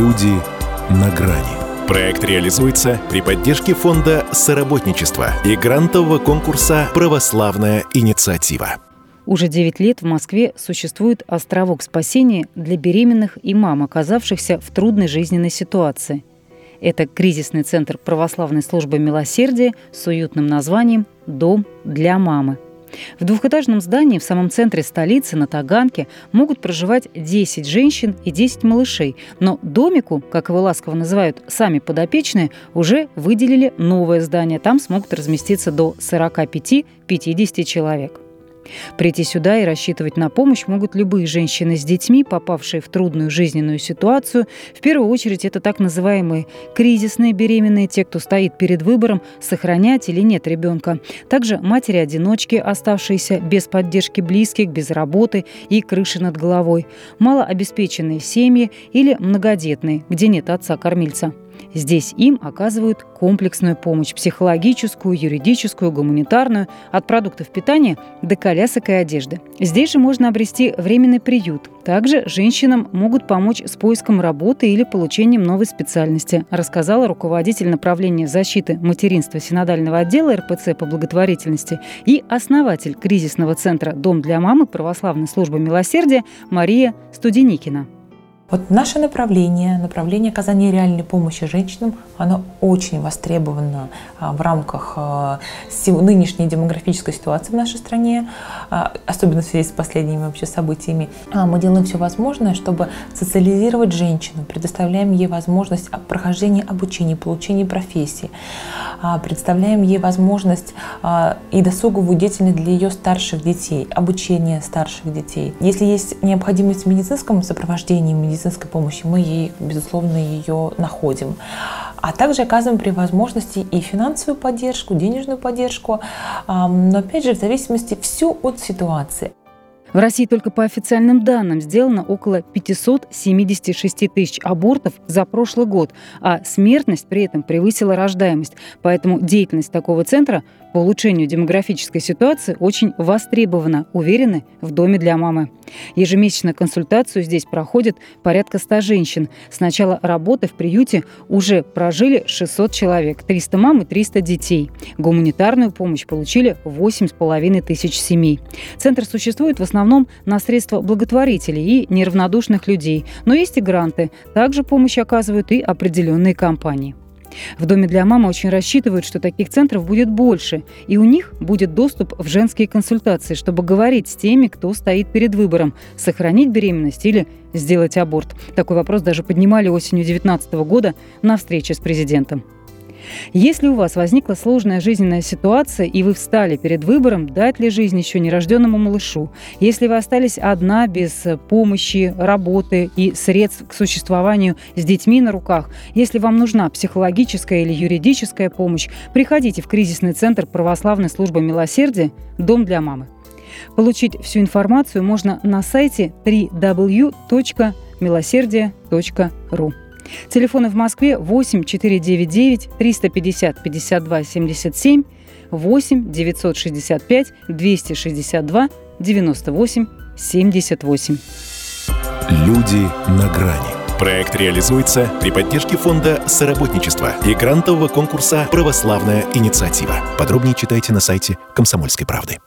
Люди на грани. Проект реализуется при поддержке фонда «Соработничество» и грантового конкурса «Православная инициатива». Уже 9 лет в Москве существует островок спасения для беременных и мам, оказавшихся в трудной жизненной ситуации. Это кризисный центр православной службы милосердия с уютным названием «Дом для мамы». В двухэтажном здании в самом центре столицы на Таганке могут проживать 10 женщин и 10 малышей, но домику, как его ласково называют сами подопечные, уже выделили новое здание. Там смогут разместиться до 45-50 человек. Прийти сюда и рассчитывать на помощь могут любые женщины с детьми, попавшие в трудную жизненную ситуацию. В первую очередь это так называемые кризисные беременные, те, кто стоит перед выбором, сохранять или нет ребенка. Также матери-одиночки, оставшиеся без поддержки близких, без работы и крыши над головой. Малообеспеченные семьи или многодетные, где нет отца-кормильца. Здесь им оказывают комплексную помощь – психологическую, юридическую, гуманитарную, от продуктов питания до колясок и одежды. Здесь же можно обрести временный приют. Также женщинам могут помочь с поиском работы или получением новой специальности, рассказала руководитель направления защиты материнства синодального отдела РПЦ по благотворительности и основатель кризисного центра «Дом для мамы» православной службы милосердия Мария Студеникина. Вот наше направление, направление оказания реальной помощи женщинам, оно очень востребовано а, в рамках а, нынешней демографической ситуации в нашей стране, а, особенно в связи с последними вообще событиями. Мы делаем все возможное, чтобы социализировать женщину, предоставляем ей возможность прохождения обучения, получения профессии, представляем ей возможность и досуговую деятельность для ее старших детей, обучение старших детей. Если есть необходимость в медицинском сопровождении, медицинском медицинской помощи, мы ей, безусловно, ее находим. А также оказываем при возможности и финансовую поддержку, денежную поддержку, но опять же в зависимости все от ситуации. В России только по официальным данным сделано около 576 тысяч абортов за прошлый год, а смертность при этом превысила рождаемость. Поэтому деятельность такого центра по улучшению демографической ситуации очень востребована, уверены в доме для мамы. Ежемесячно консультацию здесь проходит порядка 100 женщин. С начала работы в приюте уже прожили 600 человек, 300 мам и 300 детей. Гуманитарную помощь получили 8,5 тысяч семей. Центр существует в основном основном на средства благотворителей и неравнодушных людей, но есть и гранты. Также помощь оказывают и определенные компании. В Доме для мамы очень рассчитывают, что таких центров будет больше, и у них будет доступ в женские консультации, чтобы говорить с теми, кто стоит перед выбором – сохранить беременность или сделать аборт. Такой вопрос даже поднимали осенью 2019 года на встрече с президентом. Если у вас возникла сложная жизненная ситуация, и вы встали перед выбором, дать ли жизнь еще нерожденному малышу, если вы остались одна без помощи, работы и средств к существованию с детьми на руках, если вам нужна психологическая или юридическая помощь, приходите в кризисный центр православной службы милосердия «Дом для мамы». Получить всю информацию можно на сайте www.милосердие.ру. Телефоны в Москве 8 499 350 52 77 8 965 262 98 78. Люди на грани. Проект реализуется при поддержке фонда «Соработничество» и грантового конкурса «Православная инициатива». Подробнее читайте на сайте «Комсомольской правды».